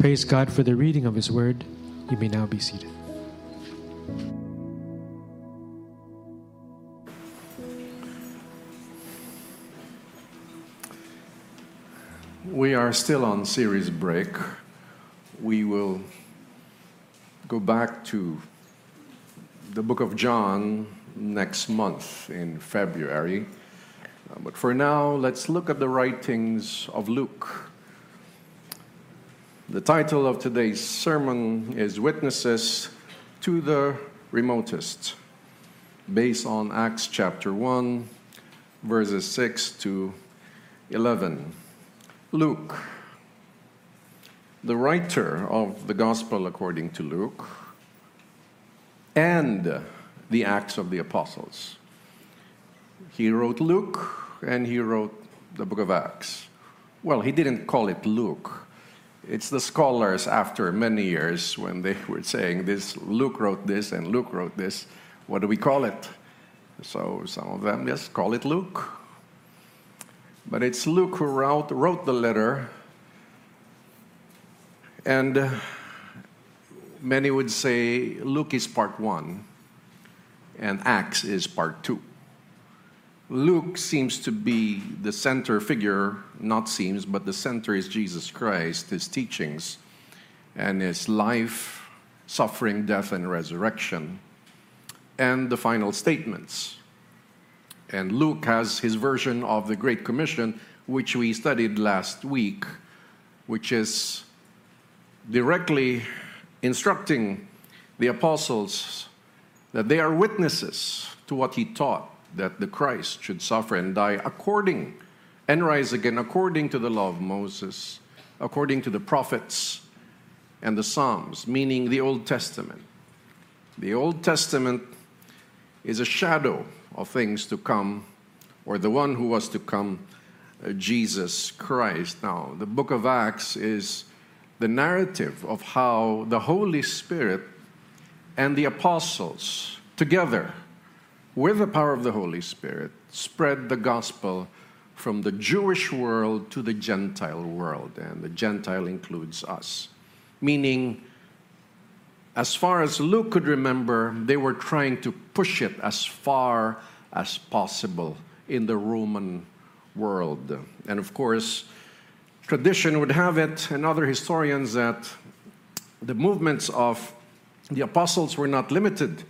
Praise God for the reading of his word. You may now be seated. We are still on series break. We will go back to the book of John next month in February. Uh, but for now, let's look at the writings of Luke. The title of today's sermon is Witnesses to the Remotest, based on Acts chapter 1, verses 6 to 11. Luke, the writer of the Gospel according to Luke, and the Acts of the Apostles. He wrote Luke and he wrote the book of Acts. Well, he didn't call it Luke. It's the scholars after many years when they were saying this, Luke wrote this and Luke wrote this. What do we call it? So some of them just call it Luke. But it's Luke who wrote, wrote the letter, and uh, many would say Luke is part one, and Acts is part two. Luke seems to be the center figure, not seems, but the center is Jesus Christ, his teachings, and his life, suffering, death, and resurrection, and the final statements. And Luke has his version of the Great Commission, which we studied last week, which is directly instructing the apostles that they are witnesses to what he taught that the Christ should suffer and die according and rise again according to the law of Moses, according to the prophets and the Psalms, meaning the Old Testament. The Old Testament is a shadow of things to come, or the one who was to come, uh, Jesus Christ. Now, the book of Acts is the narrative of how the Holy Spirit and the apostles together, with the power of the Holy Spirit, spread the gospel from the Jewish world to the Gentile world. And the Gentile includes us, meaning, as far as Luke could remember, they were trying to push it as far as possible in the Roman world. And of course, tradition would have it, and other historians, that the movements of the apostles were not limited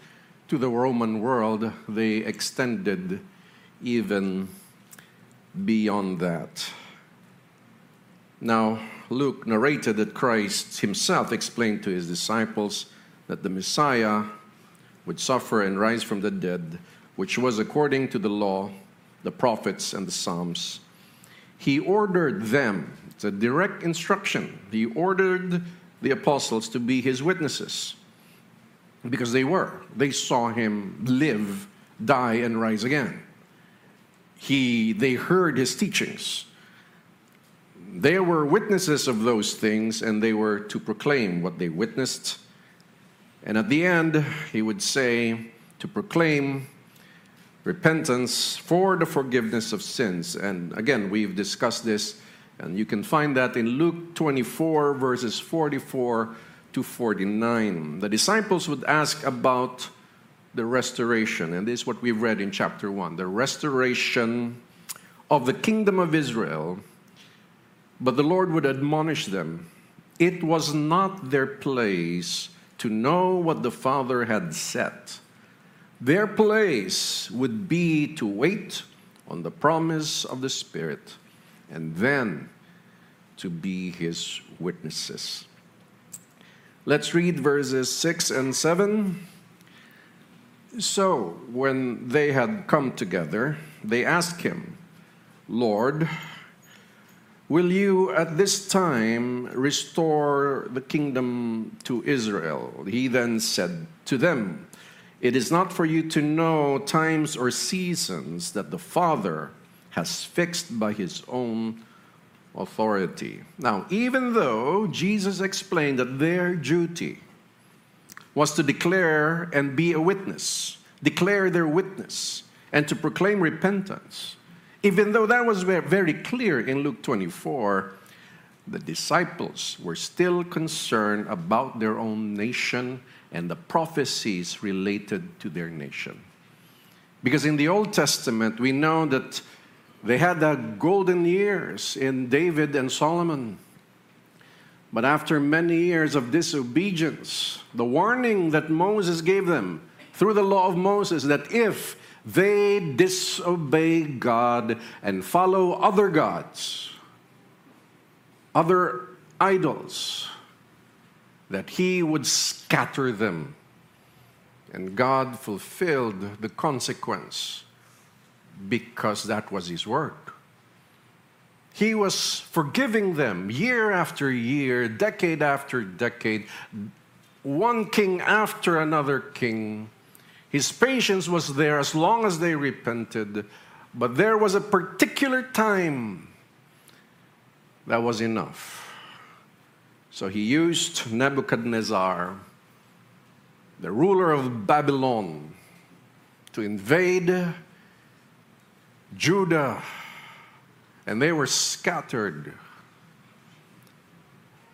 to the Roman world, they extended even beyond that. Now, Luke narrated that Christ himself explained to his disciples that the Messiah would suffer and rise from the dead, which was according to the law, the prophets, and the Psalms. He ordered them, it's a direct instruction, he ordered the apostles to be his witnesses because they were. They saw him live, die, and rise again. He, they heard his teachings. They were witnesses of those things, and they were to proclaim what they witnessed. And at the end, he would say to proclaim repentance for the forgiveness of sins. And again, we've discussed this, and you can find that in Luke 24, verses 44 to 49. The disciples would ask about the restoration, and this is what we've read in chapter 1 the restoration of the kingdom of Israel. But the Lord would admonish them it was not their place to know what the Father had set. Their place would be to wait on the promise of the Spirit and then to be his witnesses. Let's read verses 6 and 7. So, when they had come together, they asked him, Lord, will you at this time restore the kingdom to Israel? He then said to them, It is not for you to know times or seasons that the Father has fixed by his own authority. Now, even though Jesus explained that their duty was to declare and be a witness, declare their witness, and to proclaim repentance, even though that was very clear in Luke 24, the disciples were still concerned about their own nation and the prophecies related to their nation. Because in the Old Testament, we know that they had the golden years in David and Solomon. But after many years of disobedience, the warning that Moses gave them through the law of Moses that if they disobey God and follow other gods, other idols, that He would scatter them. And God fulfilled the consequence because that was His word. He was forgiving them year after year, decade after decade, one king after another king. His patience was there as long as they repented, but there was a particular time that was enough. So he used Nebuchadnezzar, the ruler of Babylon, to invade Judah, and they were scattered.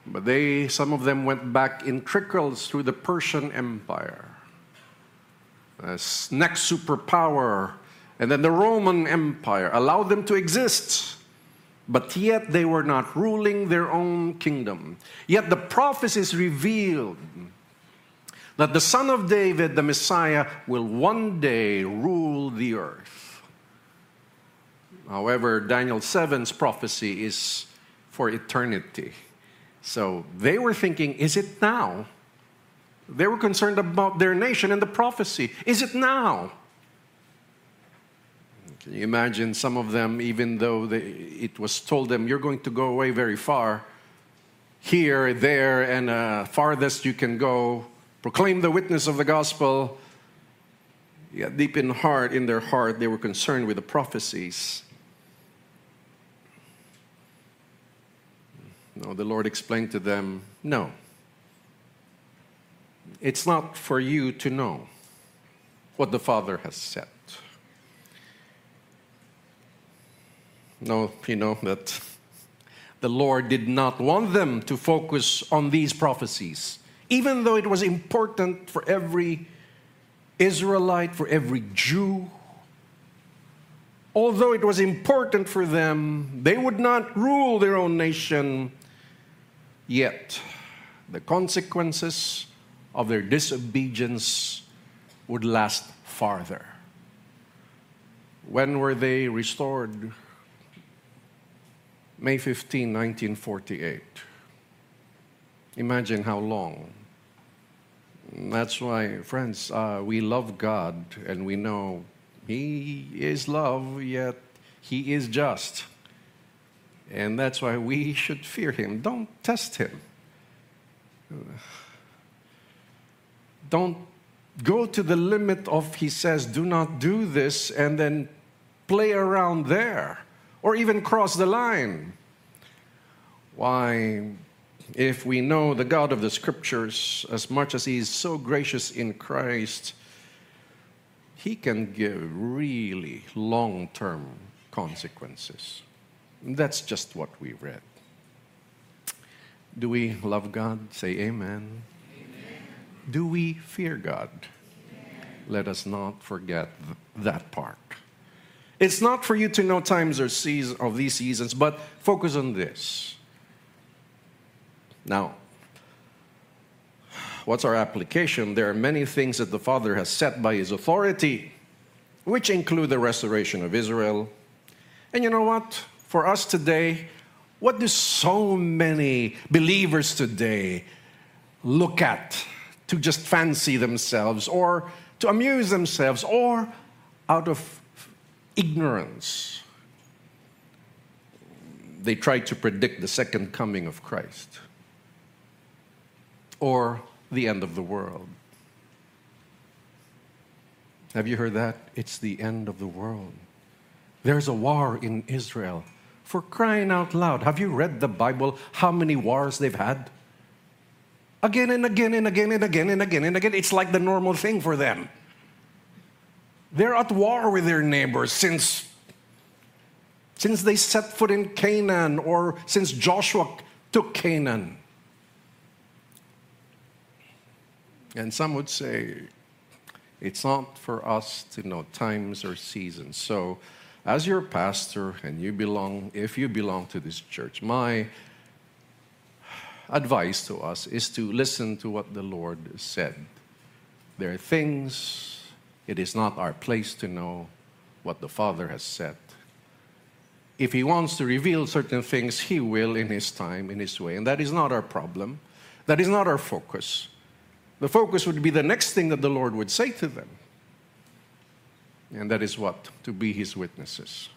But they, some of them went back in trickles through the Persian Empire. Uh, As next superpower, and then the Roman Empire allowed them to exist. But yet they were not ruling their own kingdom. Yet the prophecies revealed that the Son of David, the Messiah, will one day rule the earth. However, Daniel 7's prophecy is for eternity. So they were thinking, is it now? They were concerned about their nation and the prophecy. Is it now? Can you imagine some of them, even though they, it was told them, you're going to go away very far, here, there, and uh, farthest you can go, proclaim the witness of the gospel. Yet deep in heart, in their heart, they were concerned with the prophecies. No, the Lord explained to them, no. It's not for you to know what the Father has said. No, you know that the Lord did not want them to focus on these prophecies, even though it was important for every Israelite, for every Jew. Although it was important for them, they would not rule their own nation Yet, the consequences of their disobedience would last farther. When were they restored? May 15, 1948. Imagine how long. That's why, friends, uh, we love God and we know He is love, yet He is just. And that's why we should fear him. Don't test him. Don't go to the limit of, he says, do not do this, and then play around there or even cross the line. Why, if we know the God of the scriptures as much as he is so gracious in Christ, he can give really long term consequences. That's just what we read. Do we love God? Say amen. amen. Do we fear God? Amen. Let us not forget th- that part. It's not for you to know times or seasons of these seasons, but focus on this. Now, what's our application? There are many things that the Father has set by His authority, which include the restoration of Israel. And you know what? For us today, what do so many believers today look at to just fancy themselves or to amuse themselves or out of ignorance? They try to predict the second coming of Christ or the end of the world. Have you heard that? It's the end of the world. There's a war in Israel. For crying out loud, have you read the Bible? How many wars they've had? Again and again and again and again and again and again. It's like the normal thing for them. They're at war with their neighbors since, since they set foot in Canaan or since Joshua took Canaan. And some would say it's not for us to know times or seasons. So, as your pastor, and you belong, if you belong to this church, my advice to us is to listen to what the Lord said. There are things it is not our place to know what the Father has said. If He wants to reveal certain things, He will in His time, in His way. And that is not our problem. That is not our focus. The focus would be the next thing that the Lord would say to them. And that is what? To be his witnesses.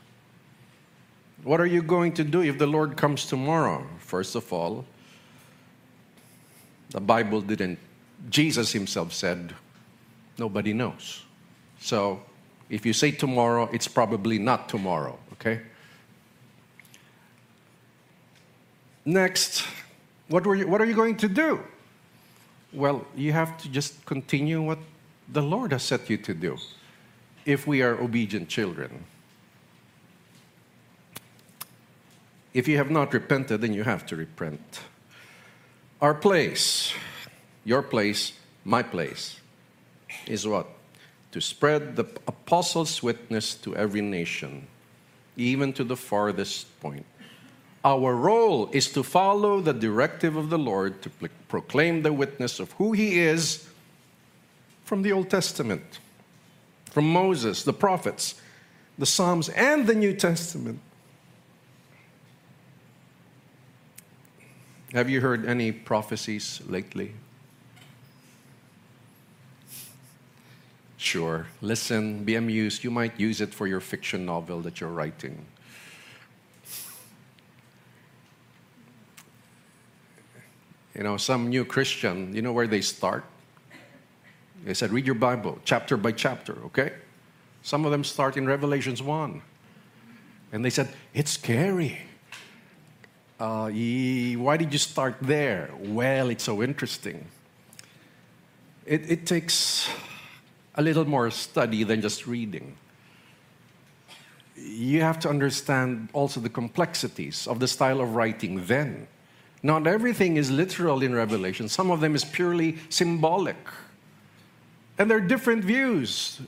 What are you going to do if the Lord comes tomorrow? First of all, the Bible didn't, Jesus himself said, nobody knows. So if you say tomorrow, it's probably not tomorrow, okay? Next, what, were you, what are you going to do? Well, you have to just continue what the Lord has set you to do if we are obedient children. If you have not repented, then you have to repent. Our place, your place, my place, is what? To spread the apostles' witness to every nation, even to the farthest point. Our role is to follow the directive of the Lord to proclaim the witness of who He is from the Old Testament, from Moses, the prophets, the Psalms, and the New Testament. Have you heard any prophecies lately? Sure. Listen, be amused. You might use it for your fiction novel that you're writing. you know, some new Christian, you know where they start? They said, read your Bible, chapter by chapter, okay? Some of them start in Revelations 1. And they said, it's scary. Uh, why did you start there? Well, it's so interesting. It, it takes a little more study than just reading. You have to understand also the complexities of the style of writing then. Not everything is literal in Revelation, some of them is purely symbolic. And there are different views.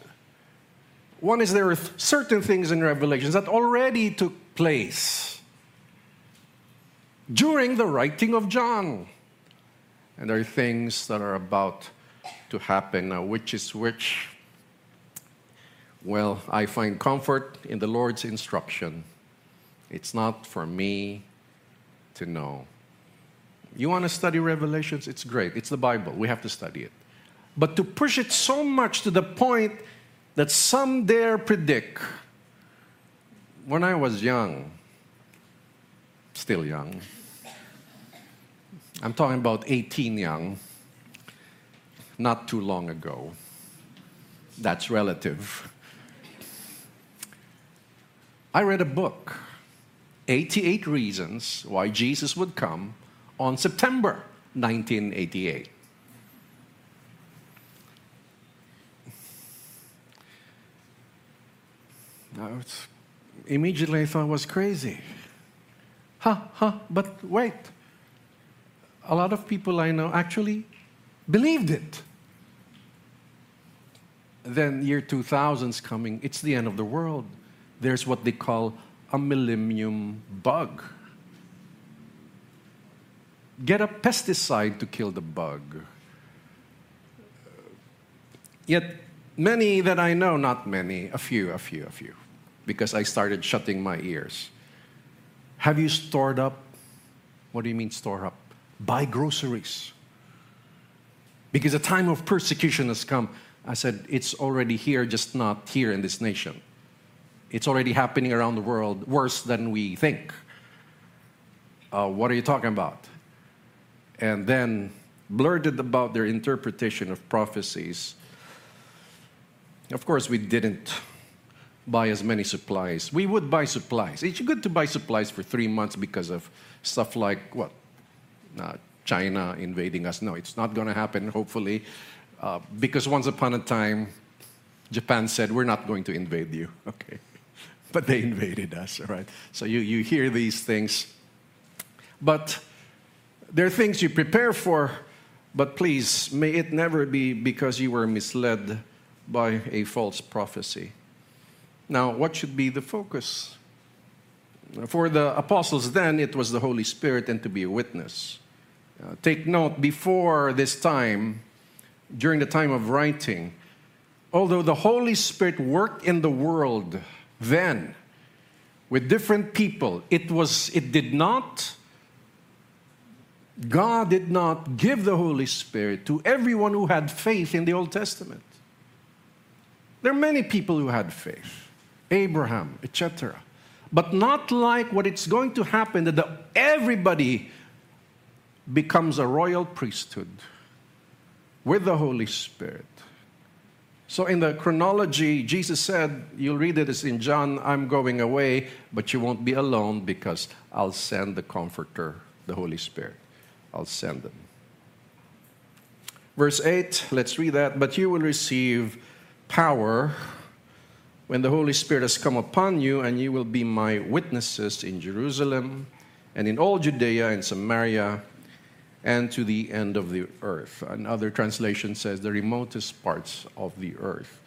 One is there are certain things in Revelations that already took place during the writing of John. And there are things that are about to happen. Now, which is which? Well, I find comfort in the Lord's instruction. It's not for me to know. You want to study Revelations? It's great. It's the Bible. We have to study it. But to push it so much to the point that some dare predict, when I was young, still young, I'm talking about 18 young, not too long ago. That's relative. I read a book, 88 Reasons Why Jesus Would Come on September 1988. Immediately I thought was crazy. Huh, huh, but wait. A lot of people I know actually believed it. Then year 2000's coming, it's the end of the world. There's what they call a millennium bug get a pesticide to kill the bug. Yet many that I know, not many, a few, a few, a few, because I started shutting my ears. Have you stored up? What do you mean, store up? Buy groceries. Because a time of persecution has come. I said, it's already here, just not here in this nation. It's already happening around the world, worse than we think. Uh, what are you talking about? And then blurted about their interpretation of prophecies. Of course, we didn't buy as many supplies. We would buy supplies. It's good to buy supplies for three months because of stuff like what? Uh, China invading us. No, it's not going to happen, hopefully, uh, because once upon a time, Japan said, We're not going to invade you. Okay. But they invaded us, all right? So you, you hear these things. But there are things you prepare for, but please, may it never be because you were misled by a false prophecy. Now, what should be the focus? For the apostles, then, it was the Holy Spirit and to be a witness. Uh, take note, before this time, during the time of writing, although the Holy Spirit worked in the world then with different people, it was it did not God did not give the Holy Spirit to everyone who had faith in the Old Testament. There are many people who had faith, Abraham, etc. But not like what it's going to happen that the, everybody becomes a royal priesthood with the Holy Spirit. So, in the chronology, Jesus said, you'll read it as in John, I'm going away, but you won't be alone because I'll send the Comforter, the Holy Spirit. I'll send them. Verse 8, let's read that. But you will receive power when the Holy Spirit has come upon you, and you will be my witnesses in Jerusalem and in all Judea and Samaria and to the end of the earth. Another translation says the remotest parts of the earth.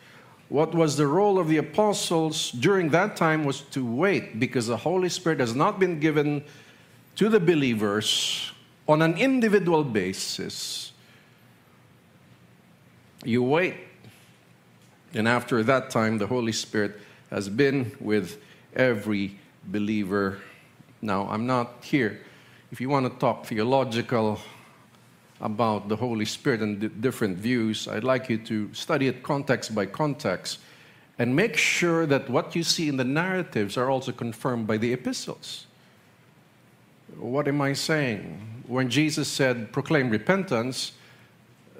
What was the role of the apostles during that time was to wait because the Holy Spirit has not been given to the believers on an individual basis. You wait, and after that time, the Holy Spirit has been with every believer. Now, I'm not here if you want to talk theological about the Holy Spirit and different views, I'd like you to study it context by context and make sure that what you see in the narratives are also confirmed by the epistles. What am I saying? When Jesus said, proclaim repentance,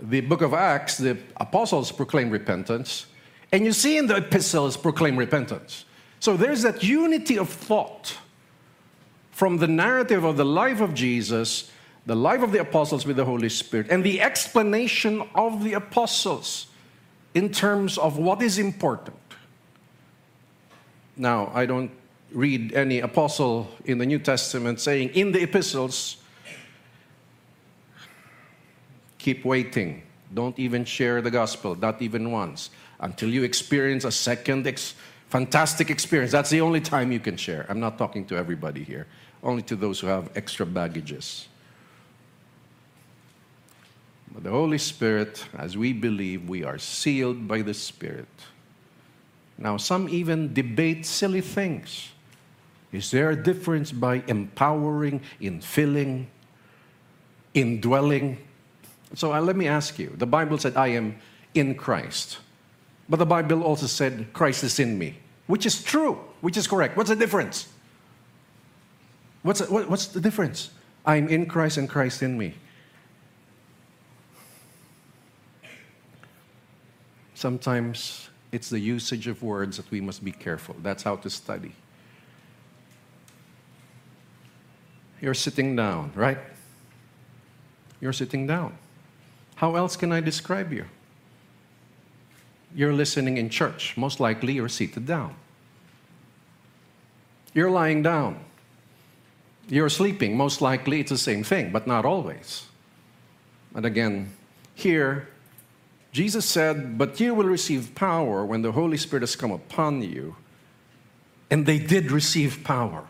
the book of Acts, the apostles proclaim repentance, and you see in the epistles proclaim repentance. So there's that unity of thought from the narrative of the life of Jesus, the life of the apostles with the Holy Spirit, and the explanation of the apostles in terms of what is important. Now, I don't read any apostle in the New Testament saying in the epistles, keep waiting. Don't even share the gospel, not even once, until you experience a second ex- fantastic experience. That's the only time you can share. I'm not talking to everybody here only to those who have extra baggages. But the Holy Spirit, as we believe, we are sealed by the Spirit. Now, some even debate silly things. Is there a difference by empowering, infilling, indwelling? So uh, let me ask you the Bible said, I am in Christ. But the Bible also said, Christ is in me, which is true, which is correct. What's the difference? What's, what, what's the difference? I'm in Christ and Christ in me. Sometimes it's the usage of words that we must be careful. That's how to study. You're sitting down, right? You're sitting down. How else can I describe you? You're listening in church. Most likely you're seated down. You're lying down. You're sleeping, most likely it's the same thing, but not always. And again, here, Jesus said, But you will receive power when the Holy Spirit has come upon you. And they did receive power.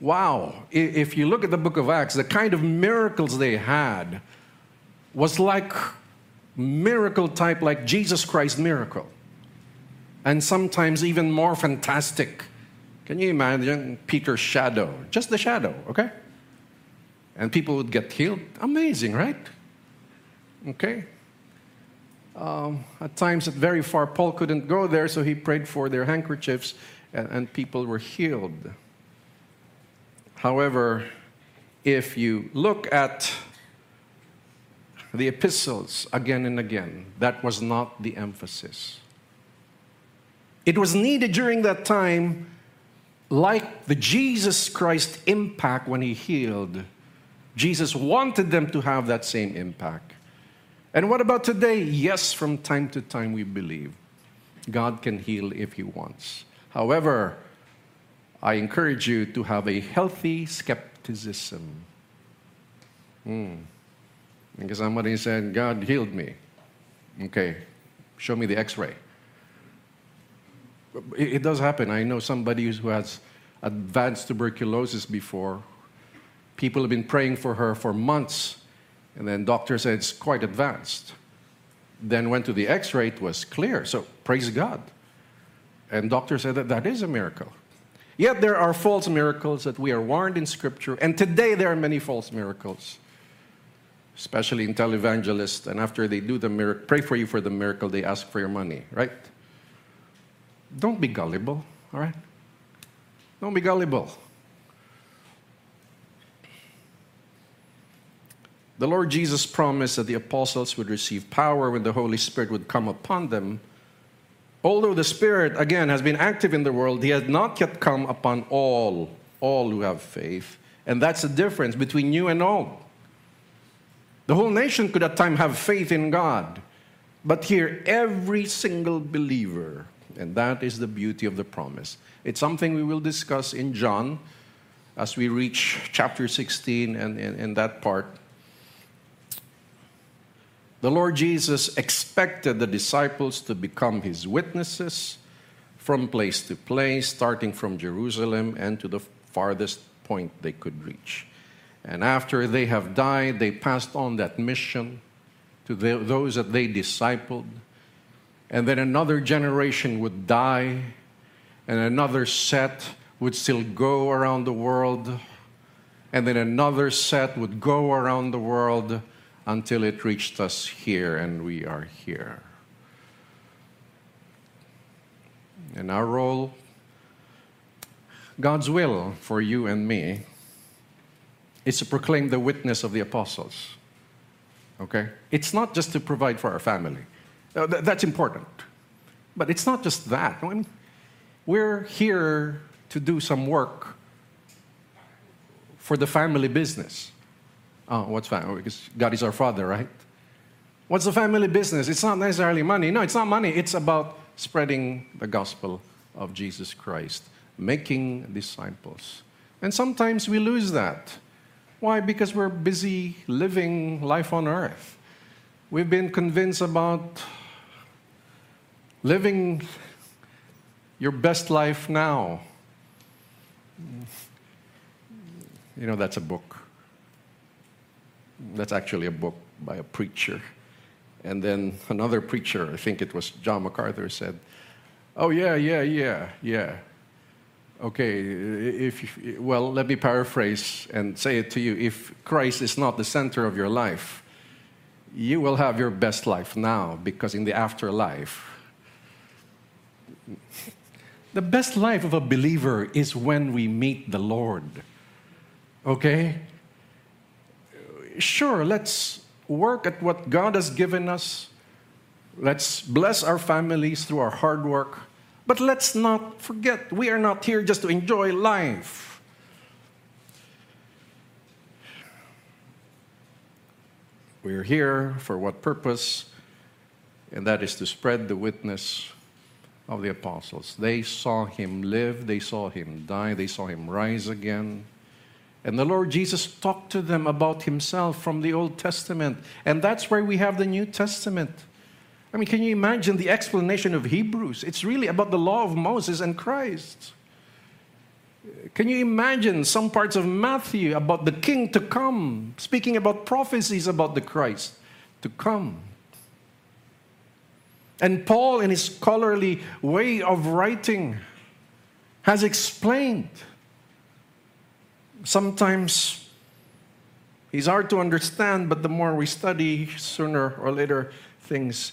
Wow. If you look at the book of Acts, the kind of miracles they had was like miracle type like Jesus Christ miracle. And sometimes even more fantastic. Can you imagine Peter's shadow? Just the shadow, okay? And people would get healed. Amazing, right? Okay? Um, at times, at very far, Paul couldn't go there, so he prayed for their handkerchiefs, and, and people were healed. However, if you look at the epistles again and again, that was not the emphasis. It was needed during that time, like the Jesus Christ impact when he healed. Jesus wanted them to have that same impact. And what about today? Yes, from time to time we believe God can heal if he wants. However, I encourage you to have a healthy skepticism. Mm. Because somebody said, God healed me. Okay, show me the x ray. It, it does happen. I know somebody who has advanced tuberculosis before. People have been praying for her for months, and then doctor said it's quite advanced. Then went to the x ray, it was clear. So praise God. And doctor said that that is a miracle. Yet there are false miracles that we are warned in Scripture, and today there are many false miracles, especially in televangelists. And after they do the miracle, pray for you for the miracle, they ask for your money, right? Don't be gullible, all right? Don't be gullible. The Lord Jesus promised that the apostles would receive power when the Holy Spirit would come upon them Although the Spirit, again, has been active in the world, He has not yet come upon all, all who have faith. And that's the difference between you and all. The whole nation could at times have faith in God. But here, every single believer, and that is the beauty of the promise. It's something we will discuss in John as we reach chapter 16 and, and that part. The Lord Jesus expected the disciples to become his witnesses from place to place, starting from Jerusalem and to the farthest point they could reach. And after they have died, they passed on that mission to the, those that they discipled. And then another generation would die, and another set would still go around the world, and then another set would go around the world until it reached us here, and we are here. And our role, God's will for you and me, is to proclaim the witness of the apostles. Okay? It's not just to provide for our family. Uh, th- that's important. But it's not just that. I mean, we're here to do some work for the family business. Oh, what's family? Because God is our Father, right? What's the family business? It's not necessarily money. No, it's not money. It's about spreading the gospel of Jesus Christ, making disciples. And sometimes we lose that. Why? Because we're busy living life on earth. We've been convinced about living your best life now. You know, that's a book. That's actually a book by a preacher. And then another preacher, I think it was John MacArthur, said, Oh, yeah, yeah, yeah, yeah. Okay, if, well, let me paraphrase and say it to you. If Christ is not the center of your life, you will have your best life now because in the afterlife, the best life of a believer is when we meet the Lord. Okay? sure, let's work at what God has given us. Let's bless our families through our hard work. But let's not forget, we are not here just to enjoy life. We're here for what purpose? And that is to spread the witness of the apostles. They saw him live, they saw him die, they saw him rise again. And the Lord Jesus talked to them about himself from the Old Testament. And that's where we have the New Testament. I mean, can you imagine the explanation of Hebrews? It's really about the law of Moses and Christ. Can you imagine some parts of Matthew about the king to come, speaking about prophecies about the Christ to come? And Paul, in his scholarly way of writing, has explained. Sometimes he's hard to understand, but the more we study, sooner or later, things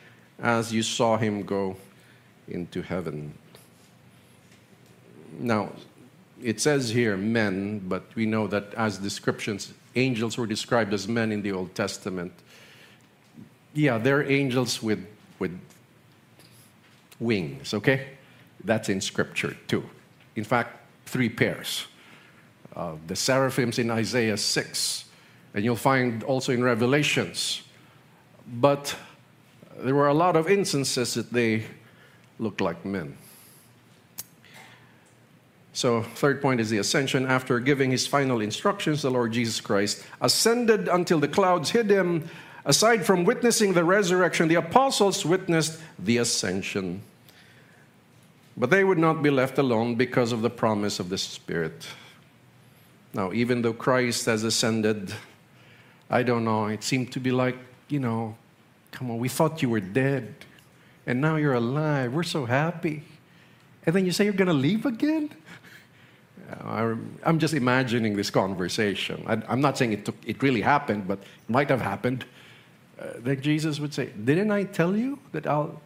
as you saw him go into heaven. Now, it says here men, but we know that as descriptions, angels were described as men in the Old Testament. Yeah, they're angels with, with wings, okay? That's in Scripture too. In fact, three pairs. Uh, the seraphims in Isaiah 6, and you'll find also in Revelations. But there were a lot of instances that they looked like men. So, third point is the ascension. After giving his final instructions, the Lord Jesus Christ ascended until the clouds hid him. Aside from witnessing the resurrection, the apostles witnessed the ascension. But they would not be left alone because of the promise of the Spirit. Now, even though Christ has ascended, I don't know, it seemed to be like, you know, come on, we thought you were dead, and now you're alive. We're so happy. And then you say you're going to leave again? I'm just imagining this conversation. I'm not saying it, took, it really happened, but it might have happened. Uh, that Jesus would say, Didn't I tell you that I'll,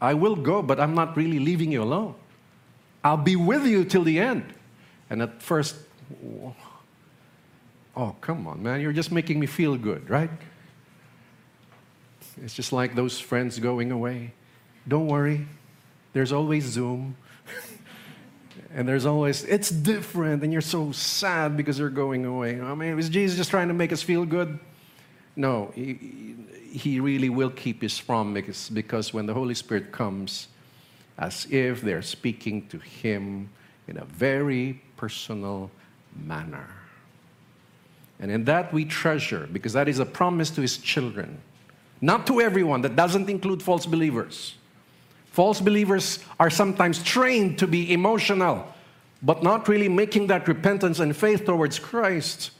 I will go, but I'm not really leaving you alone? I'll be with you till the end. And at first, oh, come on, man, you're just making me feel good, right? It's just like those friends going away. Don't worry, there's always Zoom. And there's always, it's different, and you're so sad because they're going away. I mean, is Jesus just trying to make us feel good? No, he, he really will keep his promise because when the Holy Spirit comes, as if they're speaking to him in a very personal manner. And in that we treasure, because that is a promise to his children. Not to everyone, that doesn't include false believers. False believers are sometimes trained to be emotional, but not really making that repentance and faith towards Christ.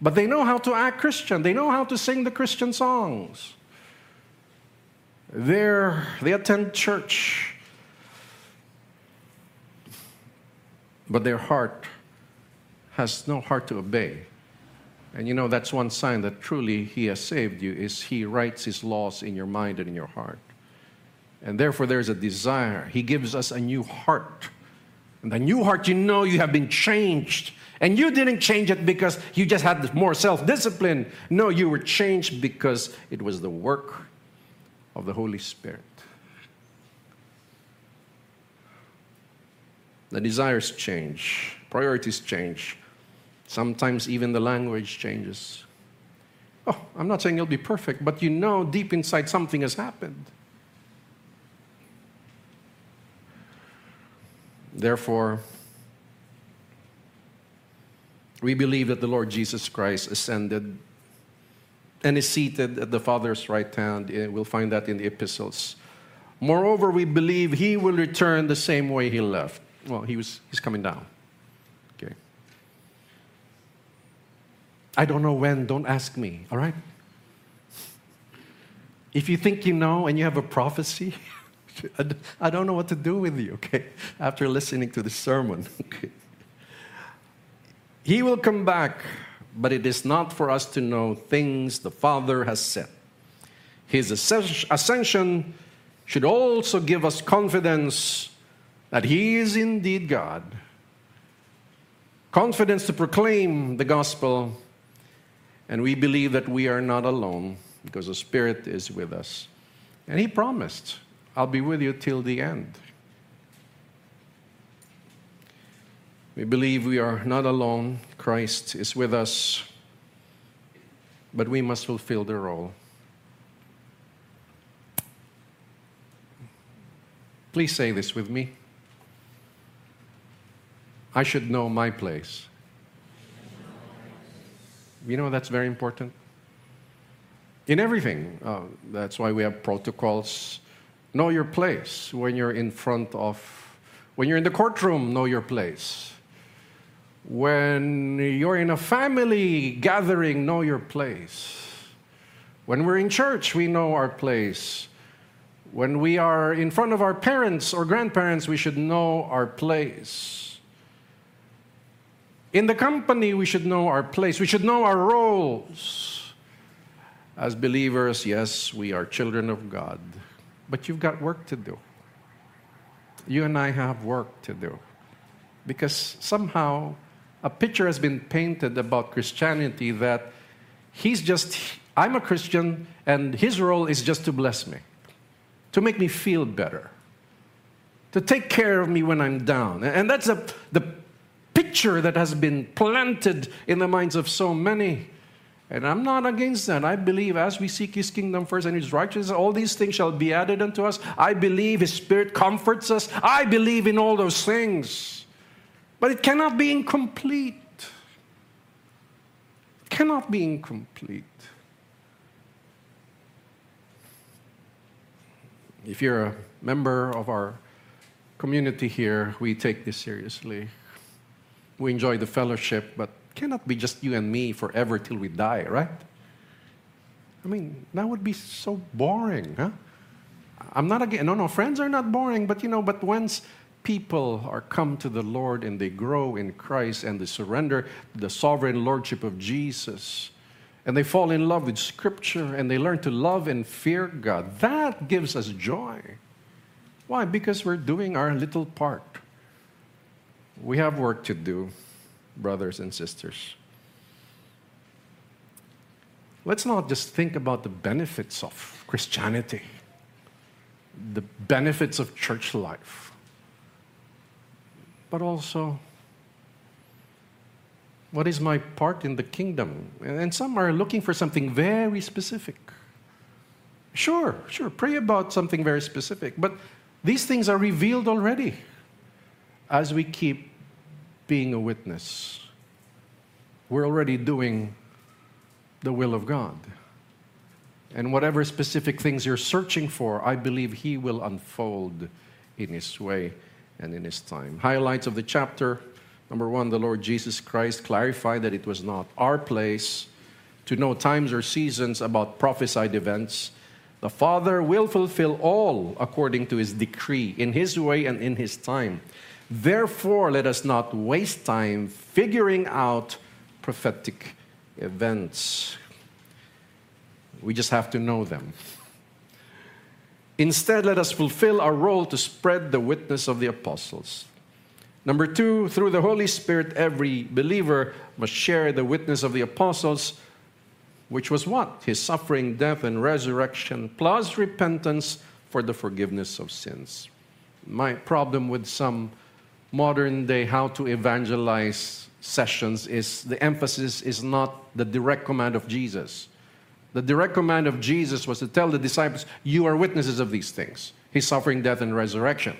But they know how to act Christian, they know how to sing the Christian songs. They're, they attend church, but their heart has no heart to obey. And you know, that's one sign that truly He has saved you is He writes His laws in your mind and in your heart. And therefore, there's a desire. He gives us a new heart. And the new heart, you know you have been changed. And you didn't change it because you just had more self discipline. No, you were changed because it was the work of the Holy Spirit. The desires change, priorities change. Sometimes even the language changes. Oh, I'm not saying you'll be perfect, but you know deep inside something has happened. Therefore, we believe that the Lord Jesus Christ ascended and is seated at the Father's right hand. Eh, we'll find that in the epistles. Moreover, we believe he will return the same way he left. Well, he was, he's coming down. Okay. I don't know when, don't ask me, all right? If you think you know and you have a prophecy, I don't know what to do with you, okay, after listening to the sermon. Okay. He will come back, but it is not for us to know things the Father has said. His ascension should also give us confidence that He is indeed God, confidence to proclaim the gospel, and we believe that we are not alone because the Spirit is with us. And He promised I'll be with you till the end. We believe we are not alone. Christ is with us, but we must fulfill the role. Please say this with me. I should know my place. You know, that's very important. In everything, uh, that's why we have protocols. Know your place when you're in front of, when you're in the courtroom, know your place. When you're in a family gathering, know your place. When we're in church, we know our place. When we are in front of our parents or grandparents, we should know our place. In the company, we should know our place. We should know our roles. As believers, yes, we are children of God, but you've got work to do. You and I have work to do. Because somehow a picture has been painted about Christianity that he's just, I'm a Christian, and his role is just to bless me to make me feel better, to take care of me when I'm down. And that's a, the picture that has been planted in the minds of so many. And I'm not against that. I believe as we seek His kingdom first and His righteousness, all these things shall be added unto us. I believe His Spirit comforts us. I believe in all those things. But it cannot be incomplete. It cannot be incomplete. If you're a member of our community here, we take this seriously. We enjoy the fellowship, but cannot be just you and me forever till we die, right? I mean, that would be so boring, huh? I'm not again. No, no, friends are not boring, but you know, but once people are come to the Lord and they grow in Christ and they surrender the sovereign lordship of Jesus, and they fall in love with Scripture and they learn to love and fear God. That gives us joy. Why? Because we're doing our little part. We have work to do, brothers and sisters. Let's not just think about the benefits of Christianity, the benefits of church life, but also what is my part in the kingdom? And some are looking for something very specific. Sure, sure, pray about something very specific. But these things are revealed already as we keep being a witness. We're already doing the will of God. And whatever specific things you're searching for, I believe He will unfold in His way and in His time. Highlights of the chapter Number one, the Lord Jesus Christ clarified that it was not our place to know times or seasons about prophesied events. The Father will fulfill all according to his decree, in his way and in his time. Therefore, let us not waste time figuring out prophetic events. We just have to know them. Instead, let us fulfill our role to spread the witness of the apostles. Number two, through the Holy Spirit, every believer must share the witness of the apostles, which was what? His suffering, death, and resurrection, plus repentance for the forgiveness of sins. My problem with some modern day how to evangelize sessions is the emphasis is not the direct command of Jesus. The direct command of Jesus was to tell the disciples, You are witnesses of these things his suffering, death, and resurrection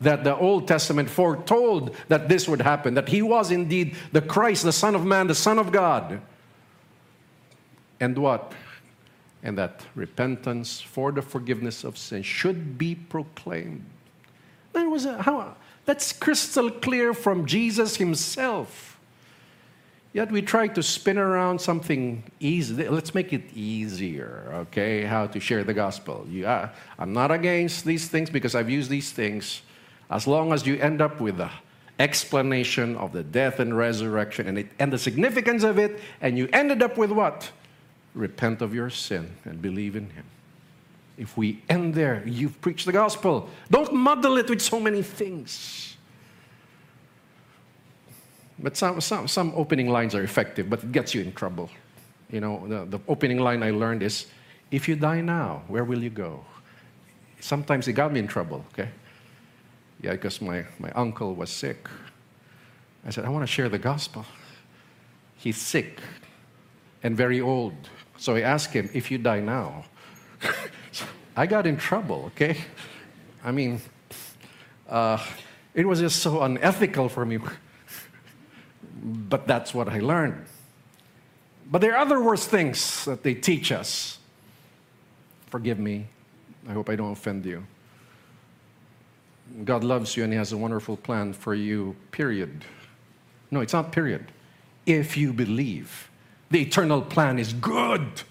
that the Old Testament foretold that this would happen, that he was indeed the Christ, the Son of Man, the Son of God. And what? And that repentance for the forgiveness of sin should be proclaimed. That was a, how, that's crystal clear from Jesus himself. Yet we try to spin around something easy. Let's make it easier, okay? How to share the gospel. Yeah, I'm not against these things because I've used these things as long as you end up with the explanation of the death and resurrection and, it, and the significance of it, and you ended up with what? Repent of your sin and believe in Him. If we end there, you've preached the gospel. Don't muddle it with so many things. But some, some, some opening lines are effective, but it gets you in trouble. You know, the, the opening line I learned is if you die now, where will you go? Sometimes it got me in trouble, okay? Yeah, because my, my uncle was sick. I said, I want to share the gospel. He's sick and very old. So I asked him, if you die now. I got in trouble, okay? I mean, Uh, it was just so unethical for me. but that's what I learned. But there are other worse things that they teach us. Forgive me. I hope I don't offend you. God loves you and He has a wonderful plan for you, period. No, it's not period. If you believe, the eternal plan is good.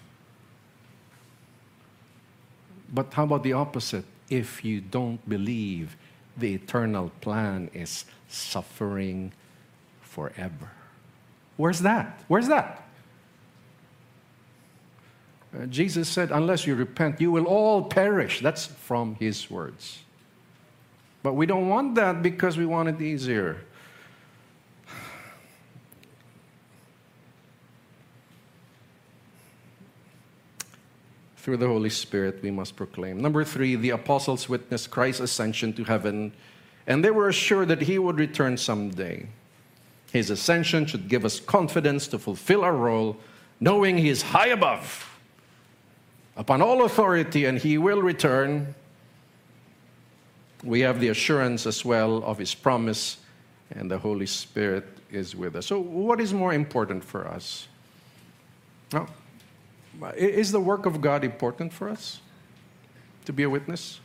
But how about the opposite? If you don't believe, the eternal plan is suffering forever. Where's that? Where's that? Uh, Jesus said, Unless you repent, you will all perish. That's from his words. But we don't want that because we want it easier. Through the Holy Spirit, we must proclaim. Number three, the apostles witnessed Christ's ascension to heaven, and they were assured that he would return someday. His ascension should give us confidence to fulfill our role, knowing he is high above, upon all authority, and he will return we have the assurance as well of His promise, and the Holy Spirit is with us. So, what is more important for us? Now, is the work of God important for us to be a witness?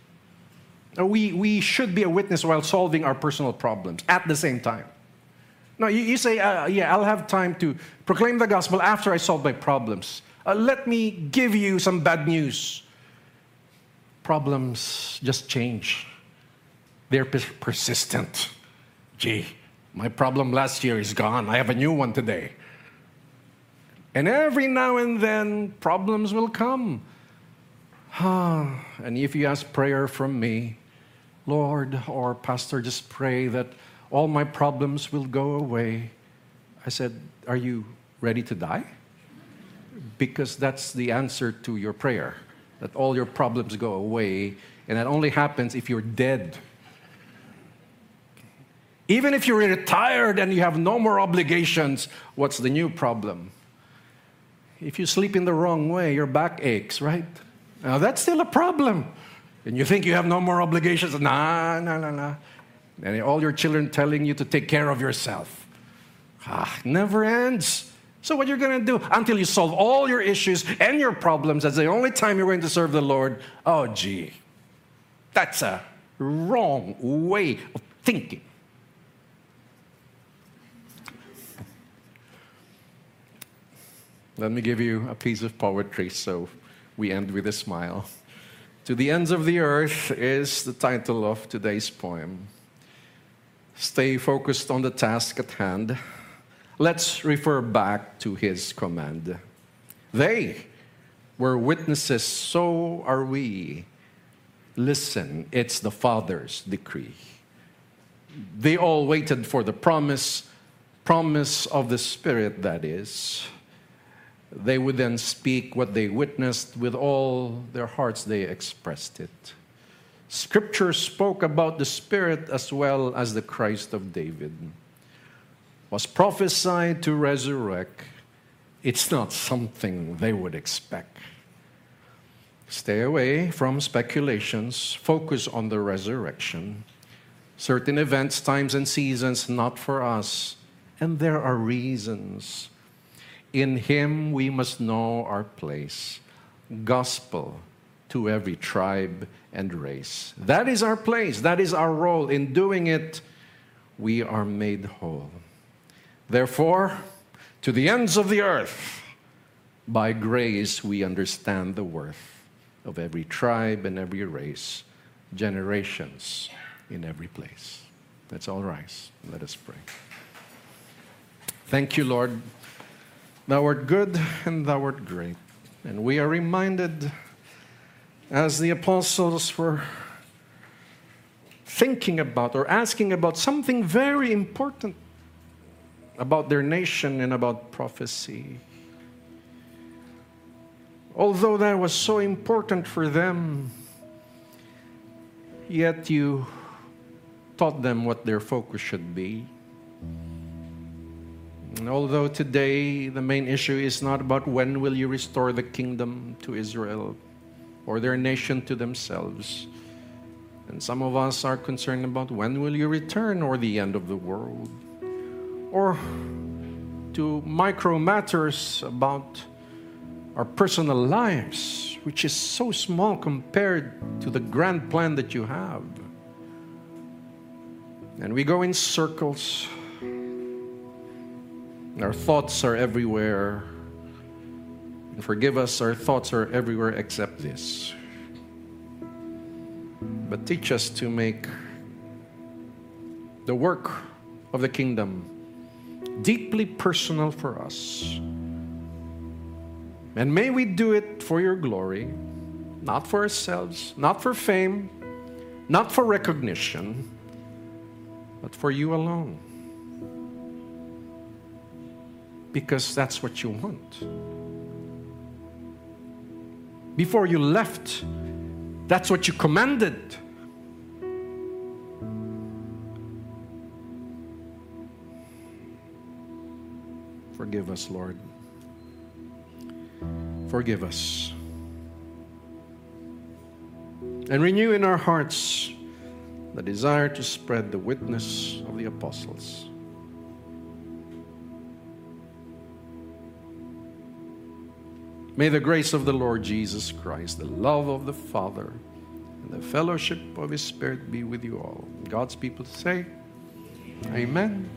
We, we should be a witness while solving our personal problems at the same time. No, you, you say, uh, yeah, I'll have time to proclaim the gospel after I solve my problems. Uh, let me give you some bad news. Problems just change. They're persistent. Gee, my problem last year is gone. I have a new one today. And every now and then, problems will come. Ah, and if you ask prayer from me, Lord or Pastor, just pray that all my problems will go away. I said, Are you ready to die? Because that's the answer to your prayer, that all your problems go away. And that only happens if you're dead. Even if you're retired and you have no more obligations, what's the new problem? If you sleep in the wrong way, your back aches, right? Now that's still a problem. And you think you have no more obligations? Nah, nah, nah, nah. And all your children telling you to take care of yourself. Ah, never ends. So, what you're going to do until you solve all your issues and your problems, that's the only time you're going to serve the Lord. Oh, gee, that's a wrong way of thinking. Let me give you a piece of poetry so we end with a smile. To the ends of the earth is the title of today's poem. Stay focused on the task at hand. Let's refer back to his command. They were witnesses, so are we. Listen, it's the Father's decree. They all waited for the promise, promise of the Spirit, that is they would then speak what they witnessed with all their hearts, they expressed it. Scripture spoke about the Spirit as well as the Christ of David. Was prophesied to resurrect. It's not something they would expect. Stay away from speculations, focus on the resurrection. Certain events, times, and seasons not for us, and there are reasons in Him we must know our place. Gospel to every tribe and race. That is our place. That is our role. In doing it, we are made whole. Therefore, to the ends of the earth, by grace we understand the worth of every tribe and every race, generations in every place. Let's all rise. Let us pray. Thank you, Lord. Thou art good and thou art great. And we are reminded, as the apostles were thinking about or asking about something very important about their nation and about prophecy. Although that was so important for them, yet you taught them what their focus should be. Although today the main issue is not about when will you restore the kingdom to Israel or their nation to themselves, And some of us are concerned about when will you return or the end of the world. Or to micro matters about our personal lives, which is so small compared to the grand plan that you have. And we go in circles. Our thoughts are everywhere. And forgive us, our thoughts are everywhere except this. But teach us to make the work of the kingdom deeply personal for us. And may we do it for your glory, not for ourselves, not for fame, not for recognition, but for you alone. Because that's what you want. Before you left, that's what you commanded. Forgive us, Lord. Forgive us. And renew in our hearts the desire to spread the witness of the apostles. May the grace of the Lord Jesus Christ, the love of the Father, and the fellowship of His Spirit be with you all. God's people say, Amen.